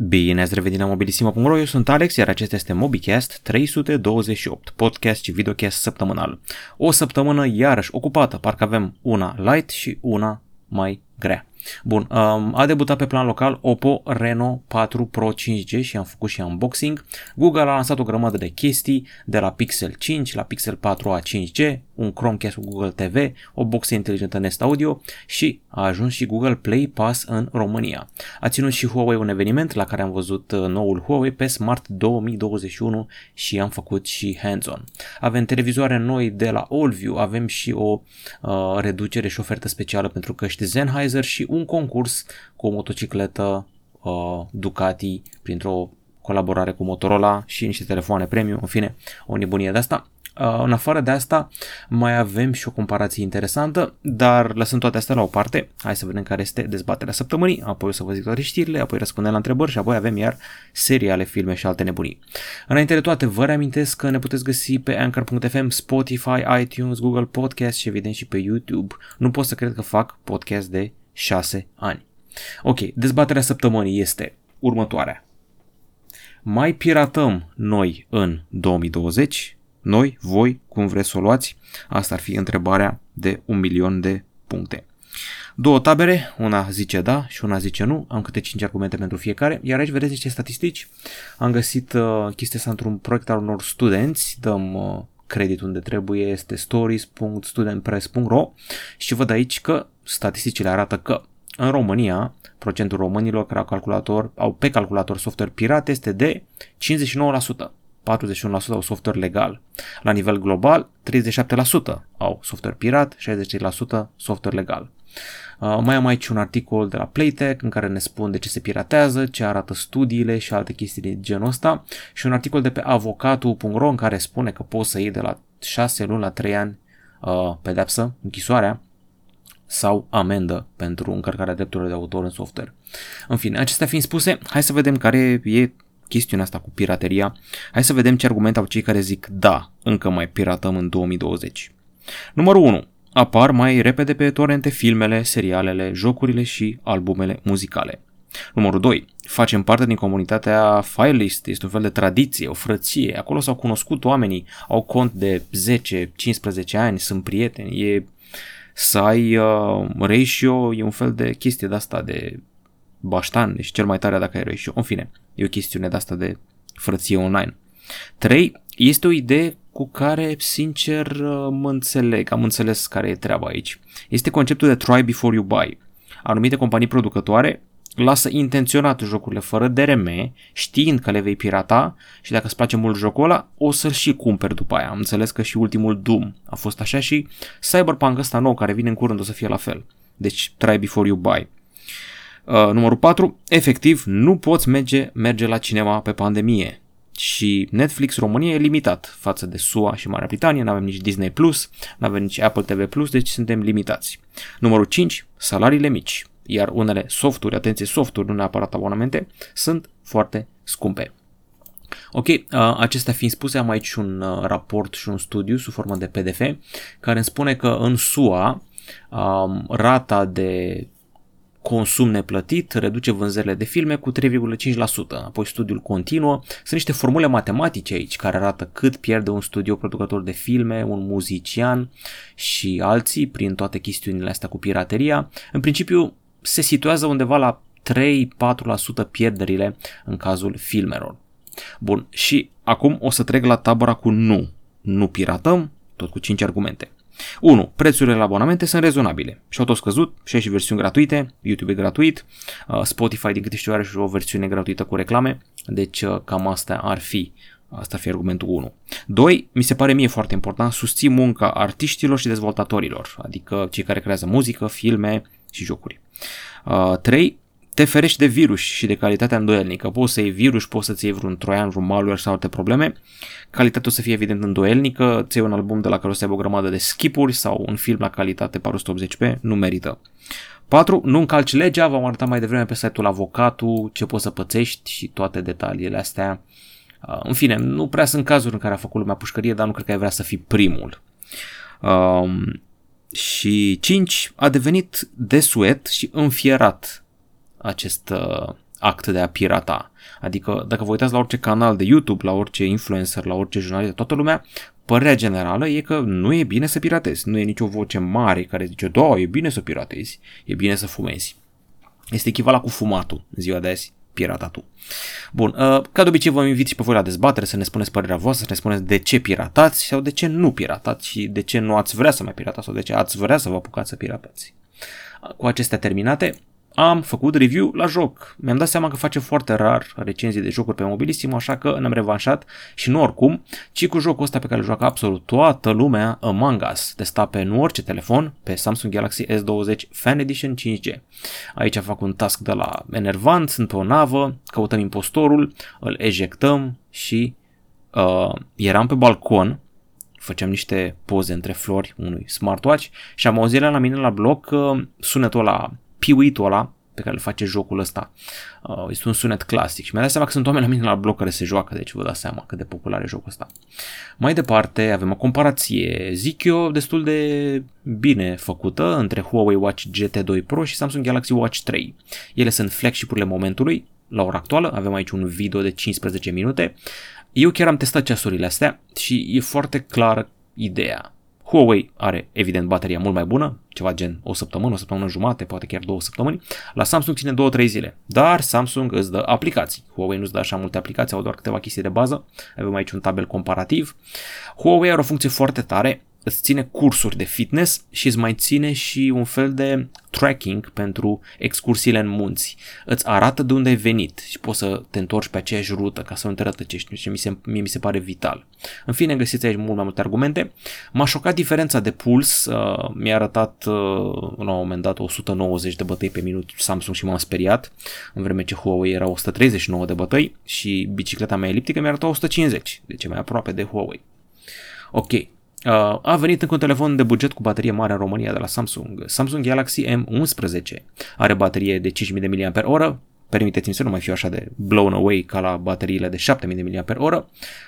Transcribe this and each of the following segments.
Bine ați revenit la mobilisimo.ro, eu sunt Alex, iar acesta este MobiCast 328, podcast și videocast săptămânal. O săptămână iarăși ocupată, parcă avem una light și una mai grea. Bun, um, a debutat pe plan local Oppo Reno 4 Pro 5G și am făcut și unboxing. Google a lansat o grămadă de chestii, de la Pixel 5 la Pixel 4a 5G, un Chromecast cu Google TV, o boxă inteligentă Nest Audio și a ajuns și Google Play Pass în România. A ținut și Huawei un eveniment la care am văzut uh, noul Huawei pe Smart 2021 și am făcut și hands-on. Avem televizoare noi de la AllView, avem și o uh, reducere și ofertă specială pentru căști Sennheiser și un concurs cu o motocicletă uh, Ducati printr-o colaborare cu Motorola și niște telefoane premium, în fine, o nebunie de asta. Uh, în afară de asta, mai avem și o comparație interesantă, dar lăsând toate astea la o parte, hai să vedem care este dezbaterea săptămânii, apoi o să vă zic toate știrile, apoi răspundem la întrebări și apoi avem iar seriale, filme și alte nebunii. Înainte de toate, vă reamintesc că ne puteți găsi pe Anchor.fm, Spotify, iTunes, Google Podcast și evident și pe YouTube. Nu pot să cred că fac podcast de 6 ani. Ok, dezbaterea săptămânii este următoarea. Mai piratăm noi în 2020? Noi, voi, cum vreți să o luați? Asta ar fi întrebarea de un milion de puncte. Două tabere, una zice da și una zice nu, am câte 5 argumente pentru fiecare, iar aici vedeți niște statistici. Am găsit uh, chestia asta într-un proiect al unor studenți, dăm uh, credit unde trebuie, este stories.studentpress.ro și văd aici că statisticile arată că în România, procentul românilor care au calculator, au pe calculator software pirat este de 59%. 41% au software legal. La nivel global, 37% au software pirat, 60% software legal. Uh, mai am aici un articol de la Playtech în care ne spun de ce se piratează, ce arată studiile și alte chestii de genul ăsta și un articol de pe avocatul.ro în care spune că poți să iei de la 6 luni la 3 ani uh, pedepsă, închisoarea, sau amendă pentru încărcarea drepturilor de autor în software. În fine, acestea fiind spuse, hai să vedem care e chestiunea asta cu pirateria. Hai să vedem ce argument au cei care zic da, încă mai piratăm în 2020. Numărul 1. Apar mai repede pe torrente filmele, serialele, jocurile și albumele muzicale. Numărul 2. Facem parte din comunitatea Filelist, este un fel de tradiție, o frăție. Acolo s-au cunoscut oamenii, au cont de 10-15 ani, sunt prieteni, e să ai uh, ratio, e un fel de chestie de asta de baștan, deci cel mai tare dacă ai ratio. În fine, e o chestiune de asta de frăție online. 3. Este o idee cu care, sincer, uh, mă înțeleg, am înțeles care e treaba aici. Este conceptul de try before you buy. Anumite companii producătoare lasă intenționat jocurile fără DRM, știind că le vei pirata și dacă îți place mult jocul ăla, o să-l și cumperi după aia. Am înțeles că și ultimul Doom a fost așa și Cyberpunk ăsta nou care vine în curând o să fie la fel. Deci try before you buy. Uh, numărul 4. Efectiv, nu poți merge, merge la cinema pe pandemie. Și Netflix România e limitat față de SUA și Marea Britanie, nu avem nici Disney+, Plus, nu avem nici Apple TV+, deci suntem limitați. Numărul 5. Salariile mici iar unele softuri, atenție, softuri, nu neapărat abonamente, sunt foarte scumpe. Ok, uh, acestea fiind spuse, am aici un uh, raport și un studiu sub formă de PDF care îmi spune că în SUA um, rata de consum neplătit reduce vânzările de filme cu 3,5%. Apoi studiul continuă. Sunt niște formule matematice aici care arată cât pierde un studio producător de filme, un muzician și alții prin toate chestiunile astea cu pirateria. În principiu, se situează undeva la 3-4% pierderile în cazul filmelor. Bun, și acum o să trec la tabăra cu nu. Nu piratăm, tot cu 5 argumente. 1. Prețurile la abonamente sunt rezonabile și au tot scăzut și și versiuni gratuite, YouTube e gratuit, uh, Spotify din câte știu are și o versiune gratuită cu reclame, deci uh, cam asta ar fi Asta ar fi argumentul 1. 2. Mi se pare mie foarte important, susțin munca artiștilor și dezvoltatorilor, adică cei care creează muzică, filme și jocuri. 3. Uh, te ferești de virus și de calitatea îndoielnică. Poți să iei virus, poți să-ți iei vreun troian, vreun malware sau alte probleme. Calitatea o să fie evident îndoielnică, ți un album de la care o să aibă o grămadă de skipuri sau un film la calitate 480p, nu merită. 4. Nu încalci legea, v-am arătat mai devreme pe site-ul avocatul ce poți să pățești și toate detaliile astea. Uh, în fine, nu prea sunt cazuri în care a făcut lumea pușcărie, dar nu cred că ai vrea să fii primul. Um, și 5 a devenit desuet și înfierat acest, uh, act de a pirata. Adică dacă vă uitați la orice canal de YouTube, la orice influencer, la orice jurnalist, toată lumea, părerea generală e că nu e bine să piratezi. Nu e nicio voce mare care zice, da, e bine să piratezi, e bine să fumezi. Este echivalent cu fumatul în ziua de azi piratatul. Bun, uh, ca de obicei vă invit și pe voi la dezbatere să ne spuneți părerea voastră, să ne spuneți de ce piratați sau de ce nu piratați și de ce nu ați vrea să mai piratați sau de ce ați vrea să vă apucați să piratați. Cu acestea terminate, am făcut review la joc. Mi-am dat seama că face foarte rar recenzii de jocuri pe mobilisimo, așa că ne-am revanșat și nu oricum, ci cu jocul ăsta pe care îl joacă absolut toată lumea, Among Us, testat pe nu orice telefon, pe Samsung Galaxy S20 Fan Edition 5G. Aici fac un task de la enervant, sunt pe o navă, căutăm impostorul, îl ejectăm și uh, eram pe balcon, făceam niște poze între flori unui smartwatch și am auzit la mine la bloc uh, sunetul ăla piuitul ăla pe care îl face jocul ăsta. Uh, este un sunet clasic și mi-a dat seama că sunt oameni la mine la bloc care se joacă, deci vă dați seama cât de popular e jocul ăsta. Mai departe avem o comparație, zic eu, destul de bine făcută între Huawei Watch GT2 Pro și Samsung Galaxy Watch 3. Ele sunt flagship-urile momentului, la ora actuală, avem aici un video de 15 minute. Eu chiar am testat ceasurile astea și e foarte clară ideea. Huawei are, evident, bateria mult mai bună, ceva gen o săptămână, o săptămână jumate, poate chiar două săptămâni. La Samsung ține 2-3 zile, dar Samsung îți dă aplicații. Huawei nu-ți dă așa multe aplicații, au doar câteva chestii de bază. Avem aici un tabel comparativ. Huawei are o funcție foarte tare, îți ține cursuri de fitness și îți mai ține și un fel de tracking pentru excursiile în munți. Îți arată de unde ai venit și poți să te întorci pe aceeași rută ca să nu te rătăcești, și mi se, mie mi se pare vital. În fine, găsiți aici mult mai multe argumente. M-a șocat diferența de puls, uh, mi-a arătat uh, la un moment dat 190 de bătăi pe minut Samsung și m-am speriat, în vreme ce Huawei era 139 de bătăi și bicicleta mea eliptică mi-a arătat 150, deci e mai aproape de Huawei. Ok, Uh, a venit încă un telefon de buget cu baterie mare în România de la Samsung. Samsung Galaxy M11 are baterie de 5000 mAh, permiteți-mi să nu mai fiu așa de blown away ca la bateriile de 7000 mAh,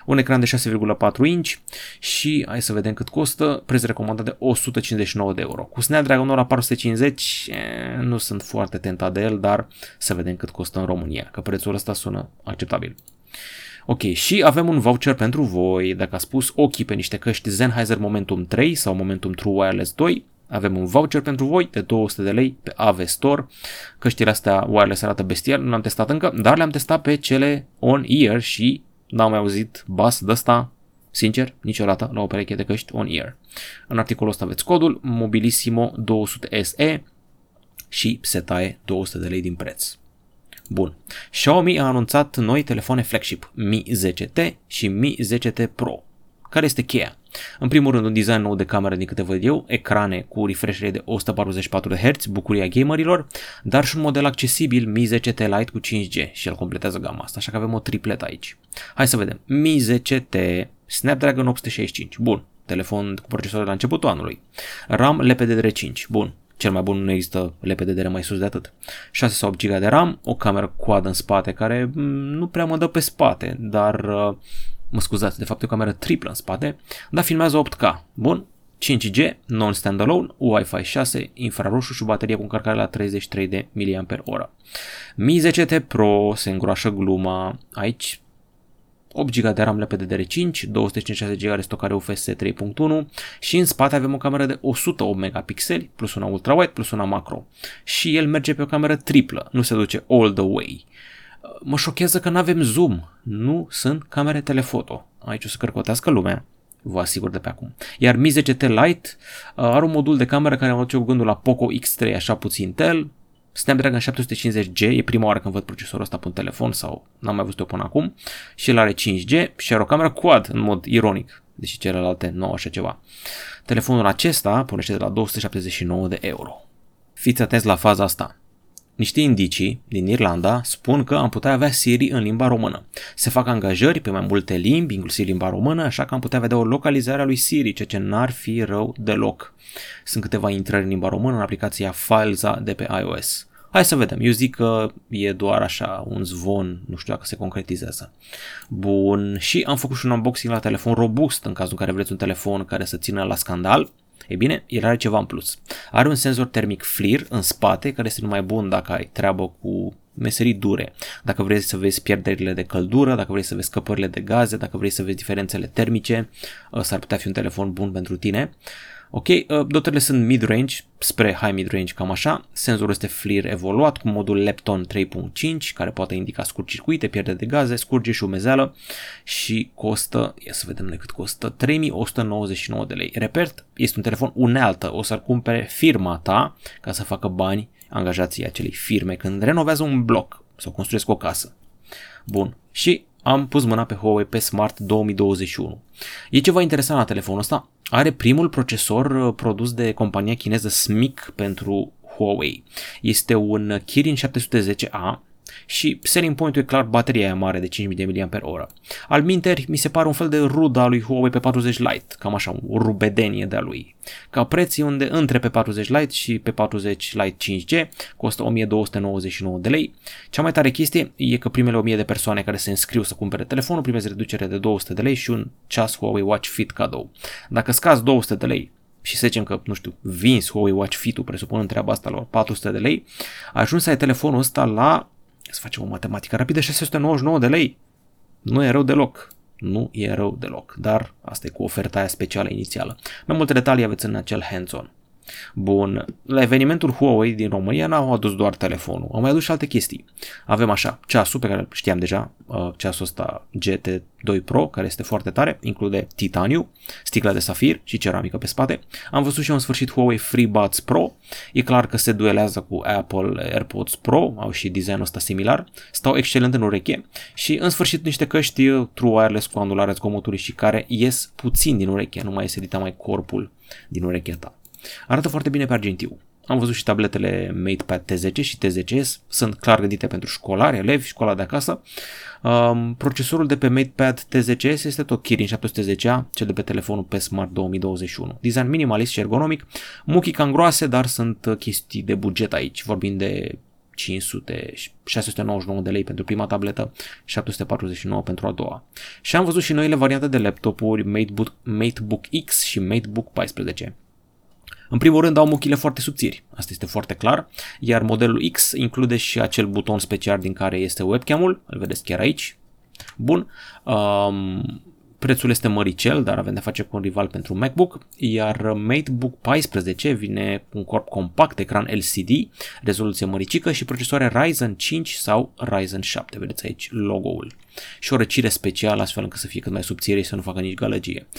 un ecran de 6,4 inch și hai să vedem cât costă, preț recomandat de 159 de euro. Cu Snapdragon ora 450 eh, nu sunt foarte tentat de el, dar să vedem cât costă în România, că prețul ăsta sună acceptabil. Ok, și avem un voucher pentru voi, dacă ați pus ochii pe niște căști Sennheiser Momentum 3 sau Momentum True Wireless 2, avem un voucher pentru voi de 200 de lei pe AV Store. Căștile astea wireless arată bestial, nu le-am testat încă, dar le-am testat pe cele on-ear și n-am mai auzit bas de asta sincer, niciodată la o pereche de căști on-ear. În articolul ăsta aveți codul Mobilissimo 200 SE și se taie 200 de lei din preț. Bun. Xiaomi a anunțat noi telefoane flagship Mi 10T și Mi 10T Pro. Care este cheia? În primul rând, un design nou de cameră din câte văd eu, ecrane cu refresh rate de 144 Hz, bucuria gamerilor, dar și un model accesibil Mi 10T Lite cu 5G și el completează gama asta, așa că avem o tripletă aici. Hai să vedem. Mi 10T Snapdragon 865. Bun. Telefon cu procesor de la începutul anului. RAM LPDDR5. Bun cel mai bun nu există LPDDR mai sus de atât. 6 sau 8 GB de RAM, o cameră coadă în spate care mm, nu prea mă dă pe spate, dar uh, mă scuzați, de fapt e o cameră triplă în spate, dar filmează 8K. Bun, 5G, non-standalone, Wi-Fi 6, infraroșu și o baterie cu încărcare la 33 de mAh. Mi 10T Pro se îngroașă gluma, aici 8 GB de RAM LPDDR5, 256 GB de stocare UFS 3.1 și în spate avem o cameră de 108 megapixeli plus una ultrawide plus una macro. Și el merge pe o cameră triplă, nu se duce all the way. Mă șochează că nu avem zoom, nu sunt camere telefoto. Aici o să cărcotească lumea, vă asigur de pe acum. Iar Mi 10T Lite uh, are un modul de cameră care mă duce cu gândul la Poco X3, așa puțin tel, Snapdragon 750G, e prima oară când văd procesorul ăsta pe un telefon sau n-am mai văzut-o până acum și el are 5G și are o cameră quad în mod ironic, deși celelalte nu au așa ceva. Telefonul acesta pornește de la 279 de euro. Fiți atenți la faza asta. Niște indicii din Irlanda spun că am putea avea Siri în limba română. Se fac angajări pe mai multe limbi, inclusiv limba română, așa că am putea vedea o localizare a lui Siri, ceea ce n-ar fi rău deloc. Sunt câteva intrări în limba română în aplicația Filesa de pe iOS. Hai să vedem, eu zic că e doar așa un zvon, nu știu dacă se concretizează. Bun, și am făcut și un unboxing la telefon robust în cazul în care vreți un telefon care să țină la scandal. E bine, el are ceva în plus. Are un senzor termic FLIR în spate, care este numai bun dacă ai treabă cu meserii dure. Dacă vrei să vezi pierderile de căldură, dacă vrei să vezi scăpările de gaze, dacă vrei să vezi diferențele termice, uh, s-ar putea fi un telefon bun pentru tine. Ok, uh, dotările sunt mid-range spre high mid-range, cam așa. Senzorul este FLIR evoluat cu modul Lepton 3.5, care poate indica scurt-circuite, pierdere de gaze, scurge și umezeală și costă, ia să vedem de cât costă, 3199 de lei. Repert, este un telefon unealtă, o să-l cumpere firma ta ca să facă bani angajații acelei firme când renovează un bloc sau construiesc o casă. Bun, și am pus mâna pe Huawei pe Smart 2021. E ceva interesant la telefonul ăsta, are primul procesor uh, produs de compania chineză SMIC pentru Huawei. Este un Kirin 710A și selling point-ul e clar bateria aia mare de 5000 de mAh. Al minteri, mi se pare un fel de ruda lui Huawei pe 40 Lite, cam așa, o rubedenie de-a lui. Ca preț unde între pe 40 Lite și pe 40 Lite 5G costă 1299 de lei. Cea mai tare chestie e că primele 1000 de persoane care se înscriu să cumpere telefonul primesc reducere de 200 de lei și un ceas Huawei Watch Fit cadou. Dacă scazi 200 de lei și să zicem că, nu știu, vinzi Huawei Watch Fit-ul, presupun treaba asta la 400 de lei, ajungi să ai telefonul ăsta la să facem o matematică rapidă, 699 de lei. Nu e rău deloc. Nu e rău deloc, dar asta e cu oferta aia specială inițială. Mai multe detalii aveți în acel hands-on. Bun, la evenimentul Huawei din România n-au adus doar telefonul, au mai adus și alte chestii. Avem așa, ceasul pe care știam deja, uh, ceasul ăsta GT2 Pro, care este foarte tare, include titaniu, sticla de safir și ceramică pe spate. Am văzut și în sfârșit Huawei FreeBuds Pro, e clar că se duelează cu Apple AirPods Pro, au și designul ăsta similar, stau excelent în ureche și în sfârșit niște căști uh, True Wireless cu anularea zgomotului și care ies puțin din ureche, nu mai iese dita mai corpul din urechea ta. Arată foarte bine pe argintiu. Am văzut și tabletele MatePad T10 și T10S, sunt clar gândite pentru școlari, elevi, școala de acasă. Um, procesorul de pe MatePad T10S este tot Kirin 710A, cel de pe telefonul pe Smart 2021. Design minimalist și ergonomic, muchii cam groase, dar sunt chestii de buget aici, vorbim de 500, 699 de lei pentru prima tabletă, 749 pentru a doua. Și am văzut și noile variante de laptopuri MateBook, MateBook X și MateBook 14. În primul rând au muchile foarte subțiri, asta este foarte clar, iar modelul X include și acel buton special din care este webcam-ul, îl vedeți chiar aici. Bun, um, Prețul este măricel, dar avem de face cu un rival pentru MacBook, iar MateBook 14 vine cu un corp compact, ecran LCD, rezoluție măricică și procesoare Ryzen 5 sau Ryzen 7, vedeți aici logo-ul. Și o răcire specială astfel încât să fie cât mai subțire și să nu facă nici gălăgie. 1,49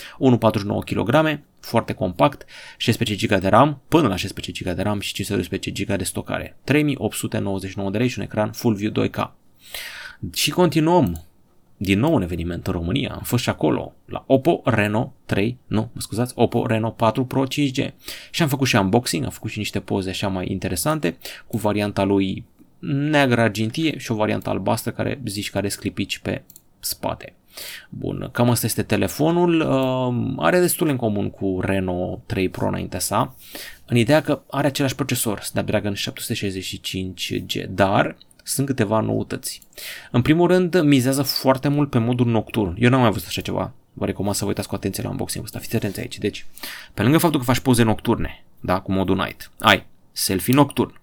kg, foarte compact, 16 GB de RAM, până la 16 GB de RAM și 512 GB de stocare. 3899 de lei și un ecran Full View 2K. Și continuăm din nou un eveniment în România, am fost și acolo, la Oppo Reno 3, nu, mă scuzați, Oppo Reno 4 Pro 5G. Și am făcut și unboxing, am făcut și niște poze așa mai interesante, cu varianta lui neagră argintie și o variantă albastră care zici care sclipici pe spate. Bun, cam asta este telefonul, uh, are destul în comun cu Reno 3 Pro înaintea sa, în ideea că are același procesor, Snapdragon 765G, dar sunt câteva noutăți. În primul rând, mizează foarte mult pe modul nocturn. Eu n-am mai văzut așa ceva. Vă recomand să vă uitați cu atenție la unboxing ăsta. Fiți atenți aici. Deci, pe lângă faptul că faci poze nocturne, da, cu modul night, ai selfie nocturn,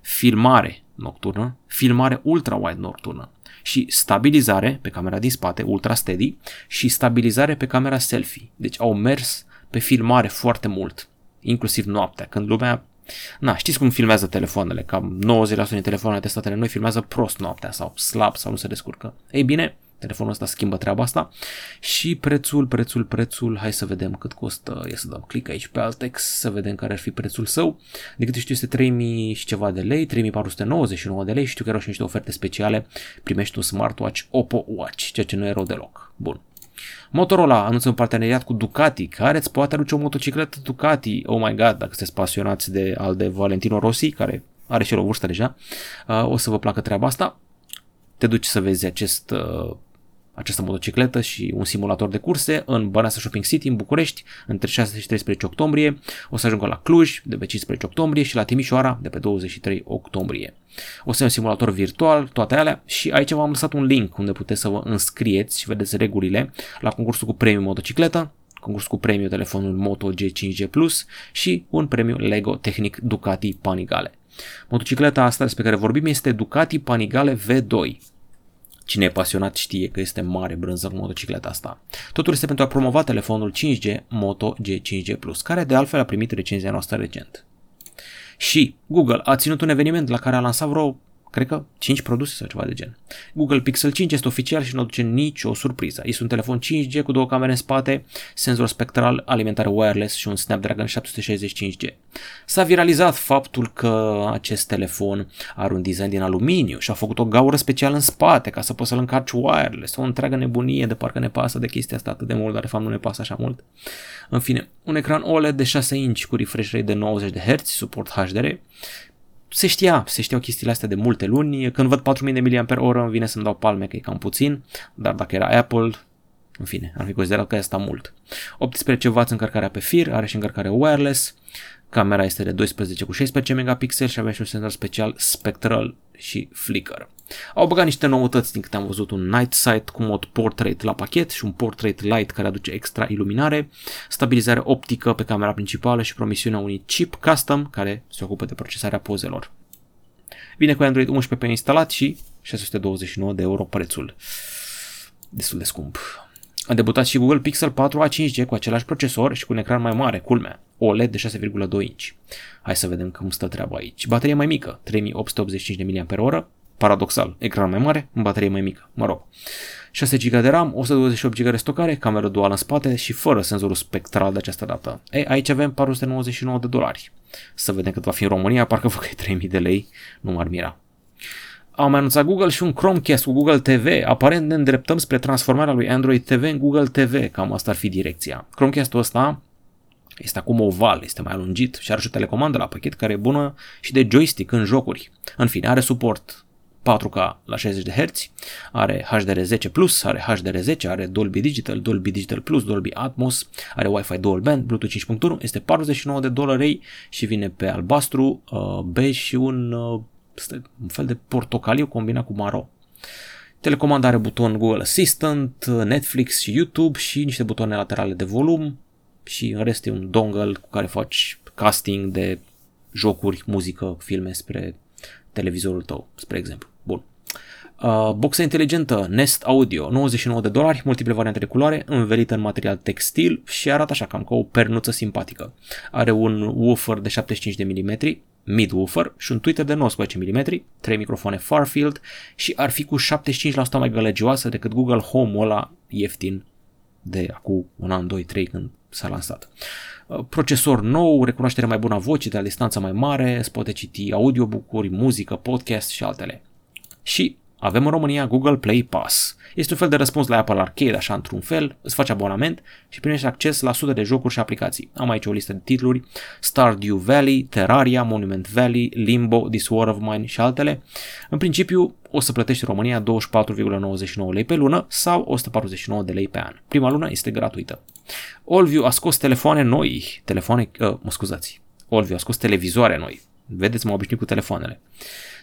filmare nocturnă, filmare ultra-wide nocturnă și stabilizare pe camera din spate, ultra steady, și stabilizare pe camera selfie. Deci au mers pe filmare foarte mult, inclusiv noaptea, când lumea Na, știți cum filmează telefoanele, cam 90% din telefoanele testate noi filmează prost noaptea sau slab sau nu se descurcă. Ei bine, telefonul ăsta schimbă treaba asta și prețul, prețul, prețul, hai să vedem cât costă, ia să dăm click aici pe Altex să vedem care ar fi prețul său. De câte știu este 3000 și ceva de lei, 3499 de lei și știu că erau și niște oferte speciale, primești un smartwatch Oppo Watch, ceea ce nu e rău deloc. Bun. Motorola anunță un parteneriat cu Ducati, care îți poate aduce o motocicletă Ducati. Oh my god, dacă sunteți pasionați de al de Valentino Rossi, care are și el o vârstă deja, uh, o să vă placă treaba asta. Te duci să vezi acest uh, această motocicletă și un simulator de curse în Băneasa Shopping City, în București, între 6 și 13 octombrie. O să ajungă la Cluj de pe 15 octombrie și la Timișoara de pe 23 octombrie. O să fie un simulator virtual, toate alea și aici v-am lăsat un link unde puteți să vă înscrieți și vedeți regulile la concursul cu premiu motocicletă, concurs cu premiu telefonul Moto G5G Plus și un premiu Lego Technic Ducati Panigale. Motocicleta asta despre care vorbim este Ducati Panigale V2. Cine e pasionat știe că este mare brânză cu motocicleta asta. Totul este pentru a promova telefonul 5G Moto G5G Plus, care de altfel a primit recenzia noastră recent. Și Google a ținut un eveniment la care a lansat vreo cred că 5 produse sau ceva de gen. Google Pixel 5 este oficial și nu aduce nicio surpriză. Este un telefon 5G cu două camere în spate, senzor spectral, alimentare wireless și un Snapdragon 765G. S-a viralizat faptul că acest telefon are un design din aluminiu și a făcut o gaură specială în spate ca să poți să-l încarci wireless, o întreagă nebunie de parcă ne pasă de chestia asta atât de mult, dar de fapt nu ne pasă așa mult. În fine, un ecran OLED de 6 inch cu refresh rate de 90 de Hz, suport HDR, se știa, se știau chestiile astea de multe luni. Când văd 4000 de mAh îmi vine să-mi dau palme că e cam puțin, dar dacă era Apple, în fine, ar fi considerat că asta mult. 18W încărcarea pe fir, are și încărcare wireless, camera este de 12 cu 16 megapixel și avea și un senzor special spectral și flicker. Au băgat niște noutăți din câte am văzut, un night sight cu mod portrait la pachet și un portrait light care aduce extra iluminare, stabilizare optică pe camera principală și promisiunea unui chip custom care se ocupă de procesarea pozelor. Vine cu Android 11 pe instalat și 629 de euro prețul. Destul de scump. A debutat și Google Pixel 4a 5G cu același procesor și cu un ecran mai mare, culmea, OLED de 6,2 inch. Hai să vedem cum stă treaba aici. Baterie mai mică, 3885 de mAh, paradoxal, ecran mai mare, în baterie mai mică, mă rog. 6 GB de RAM, 128 GB de stocare, cameră duală în spate și fără senzorul spectral de această dată. Ei, aici avem 499 de dolari. Să vedem cât va fi în România, parcă vă că e 3000 de lei, nu m-ar mira. Au mai anunțat Google și un Chromecast cu Google TV. Aparent ne îndreptăm spre transformarea lui Android TV în Google TV, cam asta ar fi direcția. Chromecast-ul ăsta este acum oval, este mai alungit și are și o telecomandă la pachet care e bună și de joystick în jocuri. În fine, are suport 4K la 60 de Hz, are HDR10+, are HDR10, are Dolby Digital, Dolby Digital Plus, Dolby Atmos, are Wi-Fi Dual Band, Bluetooth 5.1, este 49 de dolari și vine pe albastru, uh, bej și un, uh, un fel de portocaliu combinat cu maro. Telecomanda are buton Google Assistant, Netflix și YouTube și niște butoane laterale de volum și în rest e un dongle cu care faci casting de jocuri, muzică, filme spre televizorul tău, spre exemplu. Bun. Uh, boxa inteligentă Nest Audio, 99 de dolari, multiple variante de culoare, învelită în material textil și arată așa cam ca o pernuță simpatică. Are un woofer de 75 de mm, mid woofer și un tweeter de 19 mm, 3 microfoane Farfield și ar fi cu 75% mai gălăgioasă decât Google Home-ul ăla ieftin de acum un an, 2, 3 când s-a lansat. Uh, procesor nou, recunoaștere mai bună a vocii de la distanță mai mare, îți poate citi audiobook-uri, muzică, podcast și altele. Și avem în România Google Play Pass. Este un fel de răspuns la Apple Arcade, așa într-un fel, îți faci abonament și primești acces la sute de jocuri și aplicații. Am aici o listă de titluri, Stardew Valley, Terraria, Monument Valley, Limbo, This War of Mine și altele. În principiu, o să plătești în România 24,99 lei pe lună sau 149 de lei pe an. Prima lună este gratuită. Allview a scos telefoane noi, telefoane, uh, mă scuzați, Allview a scos televizoare noi. Vedeți, m-am obișnuit cu telefoanele.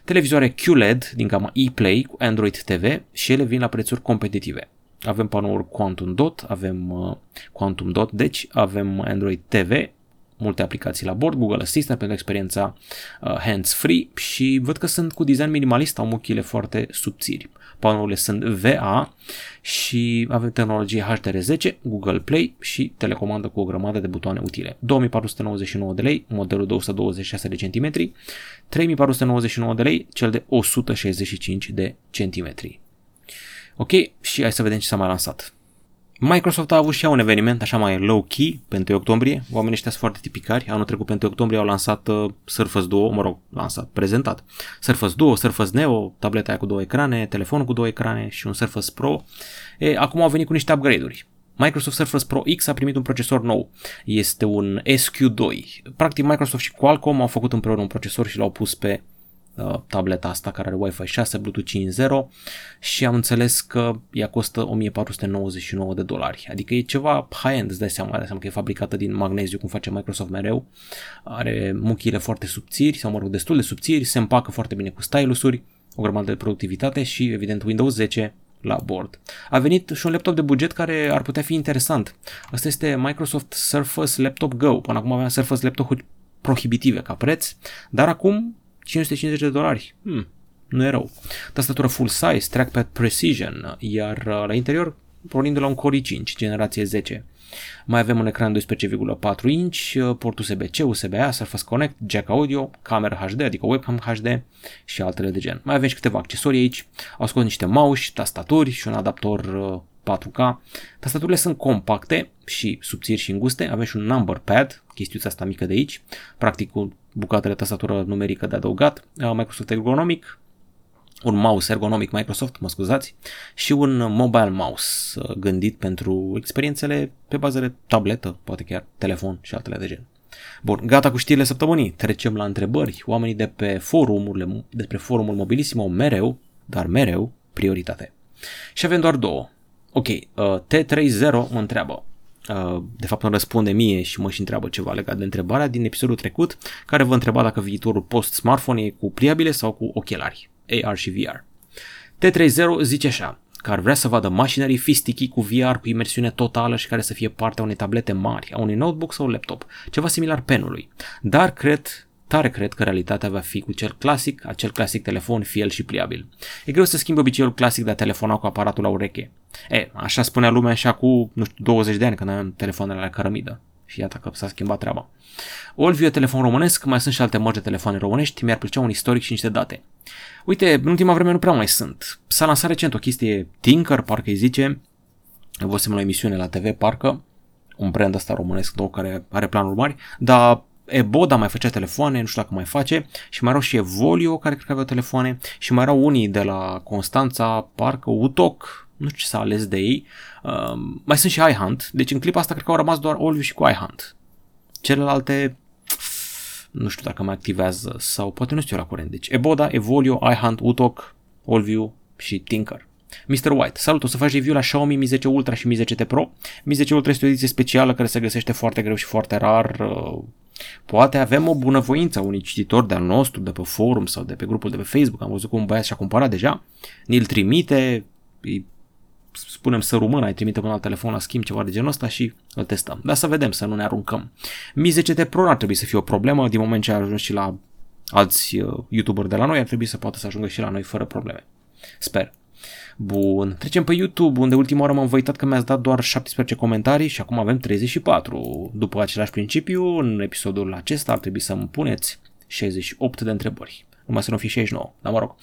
Televizoare QLED din gama ePlay cu Android TV și ele vin la prețuri competitive. Avem panouri Quantum Dot, avem uh, Quantum Dot, deci avem Android TV, multe aplicații la bord, Google Assistant pentru experiența uh, hands-free și văd că sunt cu design minimalist, au muchile foarte subțiri. Panourile sunt VA și avem tehnologie HDR10, Google Play și telecomandă cu o grămadă de butoane utile. 2499 de lei, modelul de 126 de cm, 3499 de lei, cel de 165 de centimetri. Ok, și hai să vedem ce s-a mai lansat. Microsoft a avut și ea un eveniment așa mai low-key pentru octombrie. Oamenii ăștia sunt foarte tipicari. Anul trecut pentru octombrie au lansat uh, Surface Duo, mă rog, lansat, prezentat. Surface Duo, Surface Neo, tableta aia cu două ecrane, telefonul cu două ecrane și un Surface Pro. E, acum au venit cu niște upgrade-uri. Microsoft Surface Pro X a primit un procesor nou. Este un SQ2. Practic Microsoft și Qualcomm au făcut împreună un procesor și l-au pus pe Uh, tableta asta care are Wi-Fi 6, Bluetooth 5.0 și am înțeles că ea costă 1499 de dolari. Adică e ceva high-end, îți dai seama, dai seama că e fabricată din magneziu, cum face Microsoft mereu. Are muchile foarte subțiri, sau mă rog, destul de subțiri, se împacă foarte bine cu stylusuri, o grămadă de productivitate și, evident, Windows 10 la bord. A venit și un laptop de buget care ar putea fi interesant. Asta este Microsoft Surface Laptop Go. Până acum aveam Surface laptop prohibitive ca preț, dar acum 550 de dolari. Hmm, nu e rău. Tastatură full size, trackpad precision, iar uh, la interior pornind de la un Core i5, generație 10. Mai avem un ecran 12,4 inch, uh, port USB-C, USB-A, Surface Connect, jack audio, camera HD, adică webcam HD și altele de gen. Mai avem și câteva accesorii aici. Au scos niște mouse, tastaturi și un adaptor 4K. Uh, Tastaturile sunt compacte și subțiri și înguste. Avem și un number pad, chestiuța asta mică de aici, practic cu bucată de tastatură numerică de adăugat. Uh, Microsoft Ergonomic, un mouse ergonomic Microsoft, mă scuzați, și un mobile mouse uh, gândit pentru experiențele pe bază de tabletă, poate chiar telefon și altele de gen. Bun, gata cu știrile săptămânii. Trecem la întrebări. Oamenii de pe forumurile, despre forumul Mobilissimo mereu, dar mereu, prioritate. Și avem doar două. Ok, uh, T30 mă întreabă. Uh, de fapt îmi răspunde mie și mă și întreabă ceva legat de întrebarea din episodul trecut, care vă întreba dacă viitorul post-smartphone e cu pliabile sau cu ochelari. AR și VR. T30 zice așa, că ar vrea să vadă mașinării fistichi cu VR cu imersiune totală și care să fie partea unei tablete mari, a unui notebook sau laptop, ceva similar penului. Dar cred, tare cred că realitatea va fi cu cel clasic, acel clasic telefon fiel și pliabil. E greu să schimbi obiceiul clasic de a telefona cu aparatul la ureche. E, așa spunea lumea și acum, nu știu, 20 de ani când aveam telefoanele la cărămidă. Și iată că s-a schimbat treaba. Olviu e telefon românesc, mai sunt și alte mărci de telefoane românești, mi-ar plăcea un istoric și niște date. Uite, în ultima vreme nu prea mai sunt. S-a lansat recent o chestie Tinker, parcă îi zice, văzusem la emisiune la TV, parcă, un brand ăsta românesc nou care are planuri mari, dar Eboda mai făcea telefoane, nu știu dacă mai face, și mai erau și Evolio care cred că aveau telefoane, și mai erau unii de la Constanța, parcă Utoc, nu știu ce s-a ales de ei, uh, mai sunt și iHunt, deci în clipa asta cred că au rămas doar Olviu și cu iHunt. Celelalte nu știu dacă mai activează sau poate nu știu la curent. Deci Eboda, Evolio, iHunt, Utok, Allview și Tinker. Mr. White, salut, o să faci review la Xiaomi Mi 10 Ultra și Mi 10T Pro. Mi 10 Ultra este o ediție specială care se găsește foarte greu și foarte rar. Uh, poate avem o bunăvoință a unui cititor de-al nostru, de pe forum sau de pe grupul de pe Facebook. Am văzut că un băiat și-a cumpărat deja. Ni-l trimite, îi spunem să rumână, ai trimite un alt telefon la schimb, ceva de genul ăsta și îl testăm. Dar să vedem, să nu ne aruncăm. Mi 10T Pro ar trebui să fie o problemă, din moment ce a ajuns și la alți uh, youtuberi de la noi, ar trebui să poată să ajungă și la noi fără probleme. Sper. Bun, trecem pe YouTube, unde ultima oară m-am văitat că mi-ați dat doar 17 comentarii și acum avem 34. După același principiu, în episodul acesta ar trebui să îmi puneți 68 de întrebări numai să nu fie 69, dar mă rog.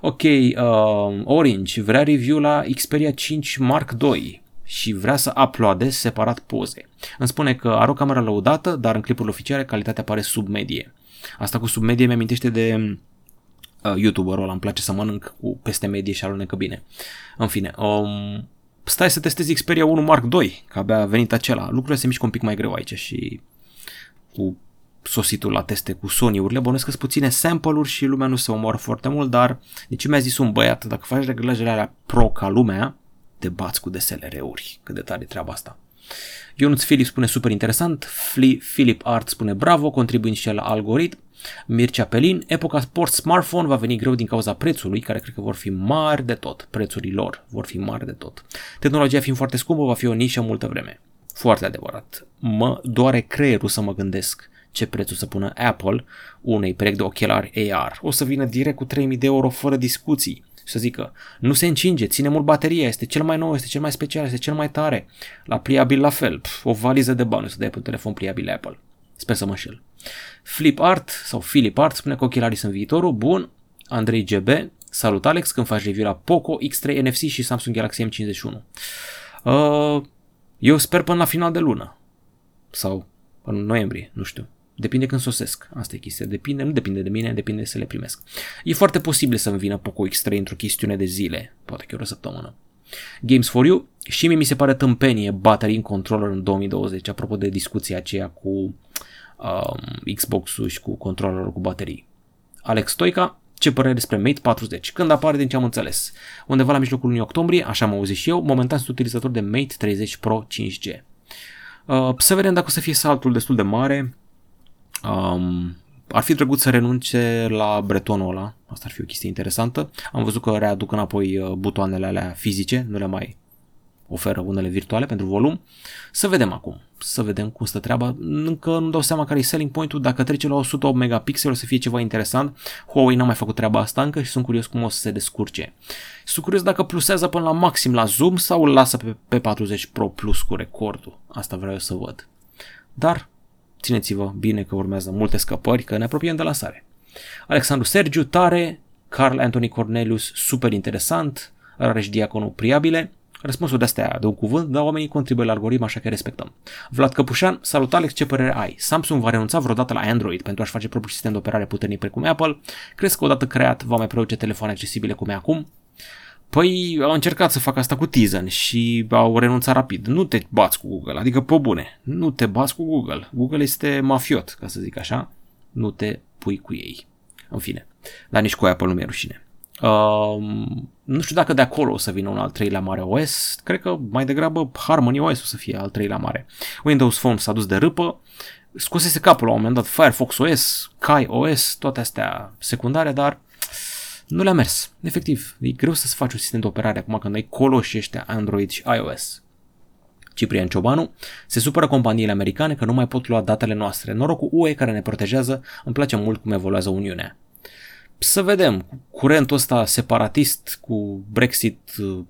Ok, uh, Orange vrea review la Xperia 5 Mark II și vrea să uploadez separat poze. Îmi spune că are o cameră lăudată, dar în clipurile oficiale calitatea pare submedie. Asta cu submedie mi amintește de uh, YouTuberul ăla, îmi place să mănânc cu peste medie și alunecă bine. În fine, um, stai să testezi Xperia 1 Mark II, că abia a venit acela. Lucrurile se mișcă un pic mai greu aici și cu sositul la teste cu Sony-urile, bănuiesc că puține sample-uri și lumea nu se omoară foarte mult, dar de ce mi-a zis un băiat, dacă faci reglajele alea pro ca lumea, te bați cu DSLR-uri. Cât de tare treaba asta. Ionuț Filip spune super interesant, Philip Art spune bravo, contribuind și el la algoritm, Mircea Pelin, epoca sport smartphone va veni greu din cauza prețului, care cred că vor fi mari de tot, prețurile lor vor fi mari de tot. Tehnologia fiind foarte scumpă, va fi o nișă multă vreme. Foarte adevărat. Mă doare creierul să mă gândesc ce prețul să pună Apple unei perechi de ochelari AR. O să vină direct cu 3000 de euro fără discuții să zică nu se încinge, ține mult bateria, este cel mai nou, este cel mai special, este cel mai tare. La pliabil la fel, Pf, o valiză de bani să dai pe un telefon pliabil Apple. Sper să mă înșel. Flip Art sau Philip Art spune că ochelarii sunt viitorul. Bun. Andrei GB. Salut Alex, când faci review la Poco, X3 NFC și Samsung Galaxy M51. Uh, eu sper până la final de lună. Sau în noiembrie, nu știu. Depinde când sosesc. Asta e chestia. Depinde, nu depinde de mine, depinde să le primesc. E foarte posibil să-mi vină Poco X3 într-o chestiune de zile, poate chiar o săptămână. Games for You și mie mi se pare tâmpenie battery în controller în 2020, apropo de discuția aceea cu um, Xbox-ul și cu controllerul cu baterii. Alex Stoica, ce părere despre Mate 40? Când apare, din ce am înțeles? Undeva la mijlocul lunii octombrie, așa am auzit și eu, momentan sunt utilizator de Mate 30 Pro 5G. Uh, să vedem dacă o să fie saltul destul de mare, Um, ar fi drăguț să renunce la bretonul ăla, asta ar fi o chestie interesantă. Am văzut că readuc înapoi uh, butoanele alea fizice, nu le mai oferă unele virtuale pentru volum. Să vedem acum, să vedem cum stă treaba. Încă nu dau seama care e selling point-ul, dacă trece la 108 megapixel o să fie ceva interesant. Huawei n-a mai făcut treaba asta încă și sunt curios cum o să se descurce. Sunt curios dacă plusează până la maxim la zoom sau îl lasă pe, pe 40 Pro Plus cu recordul. Asta vreau eu să văd. Dar țineți-vă bine că urmează multe scăpări, că ne apropiem de lansare. Alexandru Sergiu, tare, Carl Anthony Cornelius, super interesant, Rareș Diaconu, priabile, Răspunsul de astea de un cuvânt, dar oamenii contribuie la algoritm, așa că respectăm. Vlad Căpușan, salut Alex, ce părere ai? Samsung va renunța vreodată la Android pentru a-și face propriul sistem de operare puternic precum Apple? Crezi că odată creat va mai produce telefoane accesibile cum e acum? Păi au încercat să facă asta cu Tizen și au renunțat rapid. Nu te bați cu Google, adică pe bune. Nu te bați cu Google. Google este mafiot, ca să zic așa. Nu te pui cu ei. În fine. Dar nici cu Apple nu mi-e rușine. Uh, nu știu dacă de acolo o să vină un al treilea mare OS, cred că mai degrabă Harmony OS o să fie al treilea mare. Windows Phone s-a dus de râpă, scosese capul la un moment dat Firefox OS, Kai OS, toate astea secundare, dar nu le-a mers. Efectiv, e greu să-ți faci un sistem de operare acum când ai coloși ăștia Android și iOS. Ciprian Ciobanu, se supără companiile americane că nu mai pot lua datele noastre. Noroc cu UE care ne protejează, îmi place mult cum evoluează Uniunea să vedem, curentul ăsta separatist cu Brexit,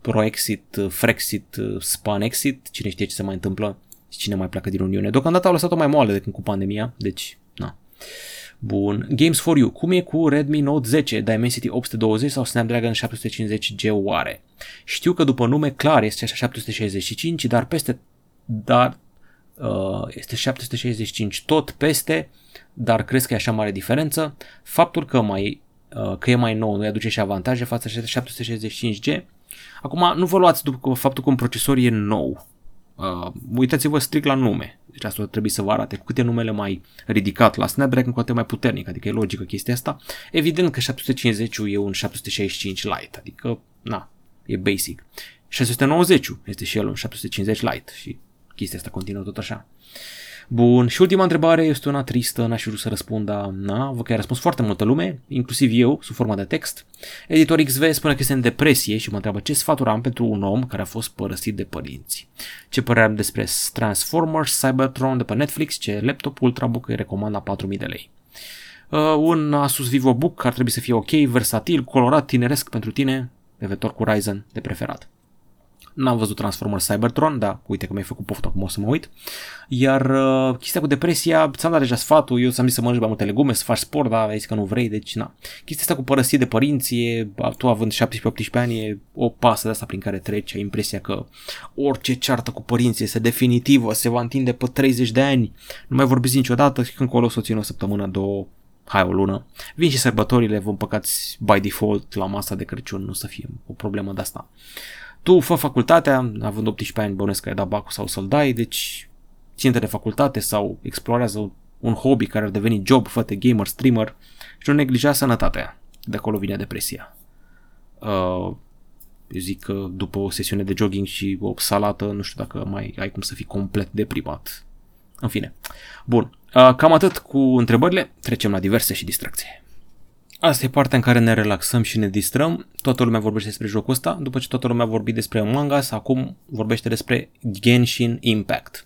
Pro-Exit, Frexit, Span-Exit, cine știe ce se mai întâmplă și cine mai pleacă din Uniune. Deocamdată au lăsat-o mai moale decât cu pandemia, deci, na. Bun. Games for You. Cum e cu Redmi Note 10, Dimensity 820 sau Snapdragon 750G oare? Știu că după nume clar este 765, dar peste dar uh, este 765 tot peste, dar crezi că e așa mare diferență? Faptul că mai Uh, că e mai nou, nu-i aduce și avantaje față de 765G. Acum, nu vă luați după faptul că un procesor e nou. Uh, uitați-vă strict la nume. Deci asta trebuie să vă arate. Cu câte numele mai ridicat la Snapdragon, cu atât mai puternic. Adică e logică chestia asta. Evident că 750 e un 765 Lite. Adică, na, e basic. 690 este și el un 750 Lite și chestia asta continuă tot așa. Bun, și ultima întrebare este una tristă, n-aș vrea să răspund, dar na, văd că a răspuns foarte multă lume, inclusiv eu, sub formă de text. Editor XV spune că este în depresie și mă întreabă ce sfaturi am pentru un om care a fost părăsit de părinți. Ce părere am despre Transformers, Cybertron de pe Netflix, ce laptop ultrabook îi recomand la 4000 de lei. Uh, un Asus VivoBook ar trebui să fie ok, versatil, colorat, tineresc pentru tine, eventual cu Ryzen de preferat. N-am văzut Transformers Cybertron, da, uite că mi-ai făcut poftă acum o să mă uit. Iar uh, chestia cu depresia, ți-am dat deja sfatul, eu ți-am zis să mănânci mai multe legume, să faci sport, dar ai zis că nu vrei, deci na. Chestia asta cu părăsit de părinți, e, tu având 17-18 ani, e o pasă de asta prin care treci, ai impresia că orice ceartă cu părinții este definitivă, se va întinde pe 30 de ani, nu mai vorbiți niciodată și când colo o să țin o săptămână, două, hai o lună. Vin și sărbătorile, vom păcați by default la masa de Crăciun, nu să fie o problemă de asta. Tu fă facultatea, având 18 ani, bănesc că ai dat bacul sau să-l dai, deci ținte de facultate sau explorează un hobby care ar deveni job, fă gamer, streamer și nu neglija sănătatea. De acolo vine depresia. Uh, eu zic că după o sesiune de jogging și o salată, nu știu dacă mai ai cum să fii complet deprimat. În fine. Bun. Uh, cam atât cu întrebările. Trecem la diverse și distracție. Asta e partea în care ne relaxăm și ne distrăm. Toată lumea vorbește despre jocul ăsta. După ce toată lumea a vorbit despre Among Us, acum vorbește despre Genshin Impact.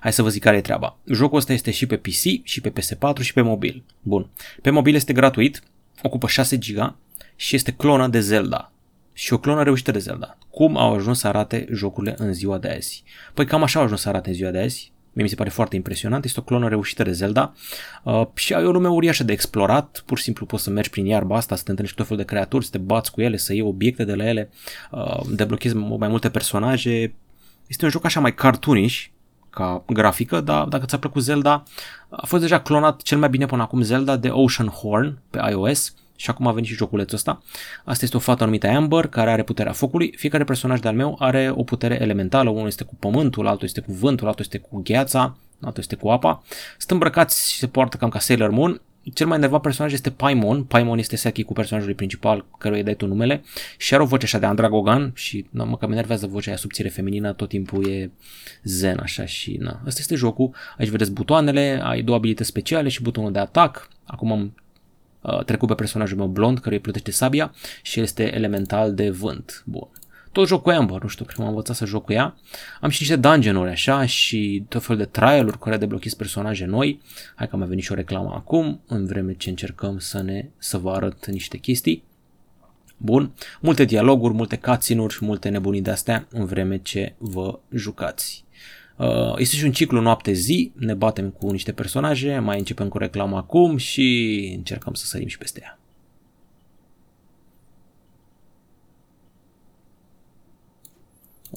Hai să vă zic care e treaba. Jocul ăsta este și pe PC, și pe PS4, și pe mobil. Bun. Pe mobil este gratuit, ocupă 6 GB și este clonă de Zelda. Și o clonă reușită de Zelda. Cum au ajuns să arate jocurile în ziua de azi? Păi cam așa au ajuns să arate în ziua de azi. Mie mi se pare foarte impresionant, este o clonă reușită de Zelda uh, și ai o lume uriașă de explorat, pur și simplu poți să mergi prin iarba asta, să te întâlnești cu tot felul de creaturi, să te bați cu ele, să iei obiecte de la ele, uh, deblochezi mai multe personaje. Este un joc așa mai cartoonish, ca grafică, dar dacă ți-a plăcut Zelda, a fost deja clonat cel mai bine până acum Zelda de Ocean Horn pe iOS și acum a venit și joculețul ăsta. Asta este o fată numită Amber, care are puterea focului. Fiecare personaj de-al meu are o putere elementală. Unul este cu pământul, altul este cu vântul, altul este cu gheața, altul este cu apa. Sunt îmbrăcați și se poartă cam ca Sailor Moon. Cel mai nervat personaj este Paimon. Paimon este Saki cu personajul principal, căruia îi dai tu numele și are o voce așa de Andragogan și na, mă cam enervează vocea aia subțire feminină, tot timpul e zen așa și na. Asta este jocul. Aici vedeți butoanele, ai două abilități speciale și butonul de atac. Acum am uh, trecut pe personajul meu blond care îi plătește sabia și este elemental de vânt. Bun. tot joc cu Amber, nu știu, cred că am învățat să joc cu ea. Am și niște dungeon-uri așa și tot fel de trial-uri cu care deblochezi personaje noi. Hai că am venit și o reclamă acum, în vreme ce încercăm să ne să vă arăt niște chestii. Bun, multe dialoguri, multe cutscene-uri și multe nebunii de-astea în vreme ce vă jucați. Uh, este și un ciclu noapte-zi, ne batem cu niște personaje, mai începem cu reclamă acum și încercăm să sărim și peste ea.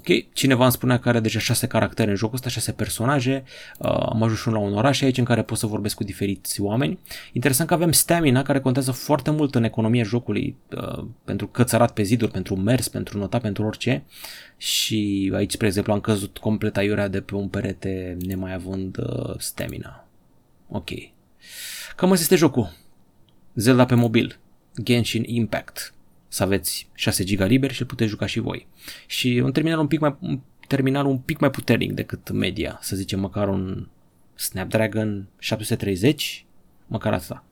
Ok, cineva îmi spunea că are deja șase caractere în jocul ăsta, șase personaje, uh, am ajuns și la un oraș aici în care pot să vorbesc cu diferiți oameni. Interesant că avem stamina care contează foarte mult în economia jocului, uh, pentru cățărat pe ziduri, pentru mers, pentru nota, pentru orice. Și aici, spre exemplu, am căzut complet aiurea de pe un perete nemai având uh, stamina. Ok. Cam asta este jocul. Zelda pe mobil. Genshin Impact să aveți 6 GB liber și îl puteți juca și voi. Și un terminal un pic mai, un terminal un pic mai puternic decât media, să zicem măcar un Snapdragon 730, măcar asta.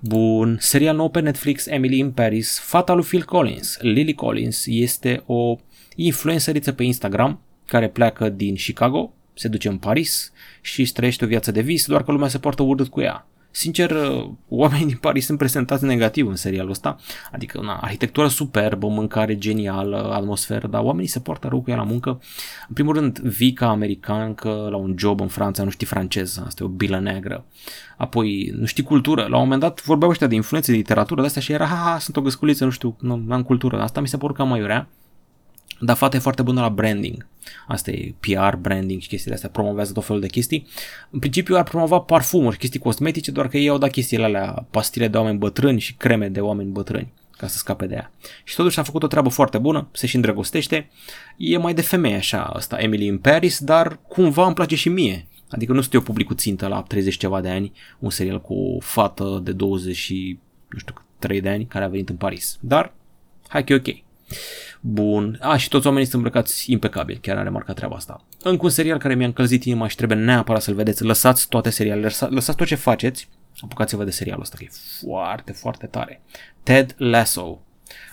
Bun, serial nou pe Netflix, Emily in Paris, fata lui Phil Collins, Lily Collins, este o influenceriță pe Instagram care pleacă din Chicago, se duce în Paris și își trăiește o viață de vis, doar că lumea se poartă urât cu ea. Sincer, uh, oamenii din Paris sunt prezentați negativ în serialul ăsta, adică una, arhitectură superbă, mâncare genială, atmosferă, dar oamenii se poartă rău cu ea la muncă. În primul rând, vii ca american că la un job în Franța nu știi franceză, asta e o bilă neagră. Apoi, nu știi cultură. La un moment dat vorbeau ăștia de influențe de literatură de astea și era, ha, ha, sunt o găsculiță, nu știu, nu am cultură. Asta mi se pare cam mai urea. Dar fata e foarte bună la branding. Asta e PR, branding și chestiile astea, promovează tot felul de chestii. În principiu ar promova parfumuri, chestii cosmetice, doar că ei au dat chestiile alea, pastile de oameni bătrâni și creme de oameni bătrâni ca să scape de ea. Și totuși a făcut o treabă foarte bună, se și îndrăgostește. E mai de femeie așa, asta Emily in Paris, dar cumva îmi place și mie. Adică nu sunt eu publicul țintă la 30 ceva de ani, un serial cu o fată de 20 și nu știu 3 de ani care a venit în Paris. Dar hai că e ok. Bun. A, și toți oamenii sunt îmbrăcați impecabil, chiar am remarcat treaba asta. Încă un serial care mi-a încălzit inima și trebuie neapărat să-l vedeți. Lăsați toate serialele, lăsați tot ce faceți, apucați-vă de serialul ăsta, că e foarte, foarte tare. Ted Lasso.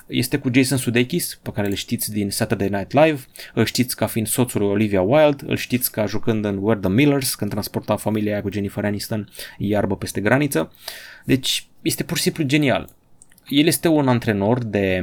Este cu Jason Sudeikis, pe care îl știți din Saturday Night Live, îl știți ca fiind soțul lui Olivia Wilde, îl știți ca jucând în Where the Millers, când transporta familia aia cu Jennifer Aniston iarbă peste graniță. Deci este pur și simplu genial. El este un antrenor de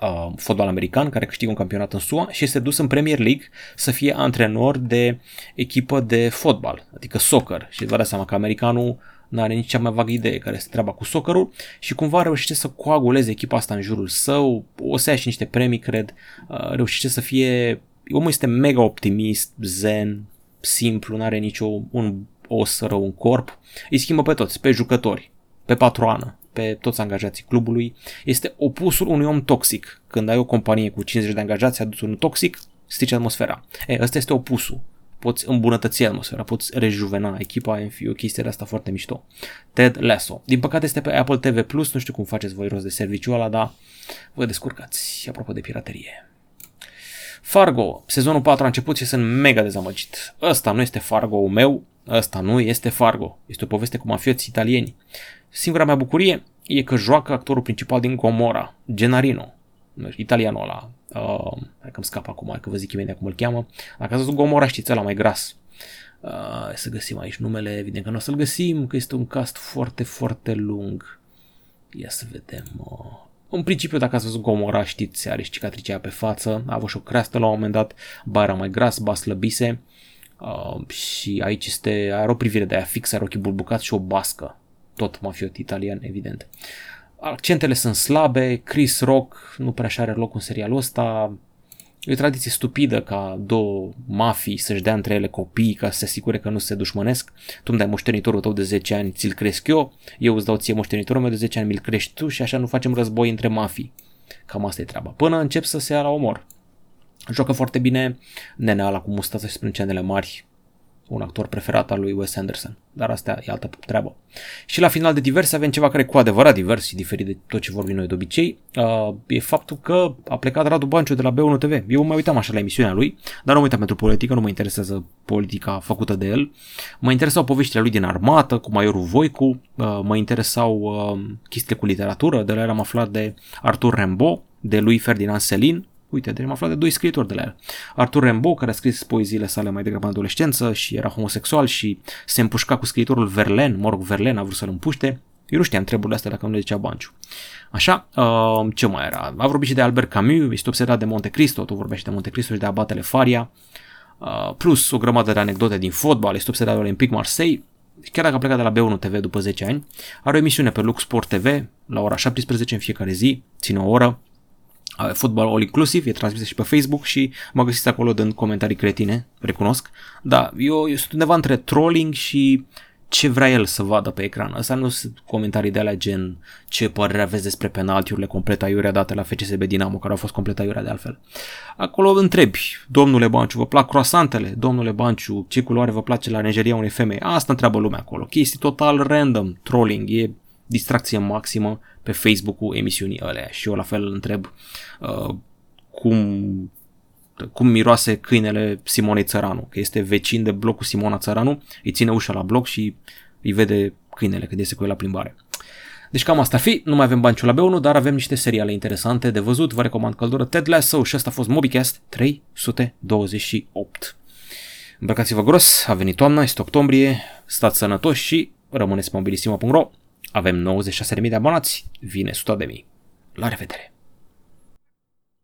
uh, fotbal american care câștigă un campionat în SUA și este dus în Premier League să fie antrenor de echipă de fotbal, adică soccer. Și vă dați seama că americanul nu are nici cea mai vagă idee care este treaba cu soccerul și cumva reușește să coaguleze echipa asta în jurul său, o să ia și niște premii, cred, uh, reușește să fie, omul este mega optimist, zen, simplu, nu are nicio un os rău în corp, îi schimbă pe toți, pe jucători, pe patroană, pe toți angajații clubului. Este opusul unui om toxic. Când ai o companie cu 50 de angajați, adus unul toxic, strici atmosfera. E, ăsta este opusul. Poți îmbunătăți atmosfera, poți rejuvena echipa, în fi o chestie de asta foarte mișto. Ted Lasso. Din păcate este pe Apple TV+, Plus, nu știu cum faceți voi rost de serviciul ăla, dar vă descurcați, apropo de piraterie. Fargo, sezonul 4 a început și sunt mega dezamăgit. Ăsta nu este Fargo-ul meu, ăsta nu este Fargo. Este o poveste cu mafioți italieni. Singura mea bucurie e că joacă actorul principal din Gomora, Gennarino, italianul ăla. Uh, hai că îmi scap acum, hai că vă zic imediat cum îl cheamă. Dacă ați văzut Gomora, știți, ăla mai gras. Uh, să găsim aici numele, evident că nu o să-l găsim, că este un cast foarte, foarte lung. Ia să vedem. Uh. În principiu, dacă ați văzut Gomora, știți, are și cicatricea pe față, a avut și o creastă la un moment dat, ba era mai gras, ba slăbise. Uh, și aici este, are o privire de aia fixă, are ochii bulbucați și o bască tot mafiot italian, evident. Accentele sunt slabe, Chris Rock nu prea și are loc în serialul ăsta, E o tradiție stupidă ca două mafii să-și dea între ele copii ca să se asigure că nu se dușmănesc. Tu îmi dai moștenitorul tău de 10 ani, ți-l cresc eu, eu îți dau ție moștenitorul meu de 10 ani, mi-l crești tu și așa nu facem război între mafii. Cam asta e treaba. Până încep să se ia la omor. Joacă foarte bine nenea ăla cu mustață și sprâncenele mari, un actor preferat al lui Wes Anderson, dar asta e altă treabă. Și la final de diverse avem ceva care e cu adevărat divers și diferit de tot ce vorbim noi de obicei, uh, e faptul că a plecat Radu Banciu de la B1 TV. Eu mă uitam așa la emisiunea lui, dar nu mă uitam pentru politică, nu mă interesează politica făcută de el. Mă interesau poveștile lui din armată, cu Maiorul Voicu, uh, mă interesau uh, chestiile cu literatură, de la el am aflat de Artur Rimbaud, de lui Ferdinand Selin, uite, deci am aflat de doi scriitori de la el. Arthur Rimbaud, care a scris poeziile sale mai degrabă în adolescență și era homosexual și se împușca cu scriitorul Verlaine, mă rog, Verlaine a vrut să-l împuște. Eu nu știam treburile astea dacă nu le zicea Banciu. Așa, uh, ce mai era? A vorbit și de Albert Camus, este obsedat de Monte Cristo, tu vorbești de Monte Cristo și de Abatele Faria, uh, plus o grămadă de anecdote din fotbal, este obsedat de Olympic Marseille, chiar dacă a plecat de la B1 TV după 10 ani, are o emisiune pe Lux Sport TV la ora 17 în fiecare zi, ține o oră, fotbal all inclusiv, e transmis și pe Facebook și mă găsiți acolo dând comentarii cretine, recunosc. Da, eu, eu sunt undeva între trolling și ce vrea el să vadă pe ecran. Asta nu sunt comentarii de alea gen ce părere aveți despre penaltiurile complet aiurea date la FCSB Dinamo, care au fost complet aiurea de altfel. Acolo întrebi, domnule Banciu, vă plac croasantele? Domnule Banciu, ce culoare vă place la nejeria unei femei? Asta întreabă lumea acolo. Chestii total random, trolling, e distracție maximă pe Facebook-ul emisiunii alea. Și eu la fel întreb uh, cum cum miroase câinele Simonei Țăranu, că este vecin de blocul Simona Țăranu, îi ține ușa la bloc și îi vede câinele când iese cu el la plimbare. Deci cam asta ar fi, nu mai avem banciul la B1, dar avem niște seriale interesante de văzut, vă recomand căldură Ted Lasso și asta a fost MobiCast 328. Îmbrăcați-vă gros, a venit toamna, este octombrie, stați sănătoși și rămâneți pe mobilisimo.ro. Avem 96.000 de abonați, vine 100.000. La revedere!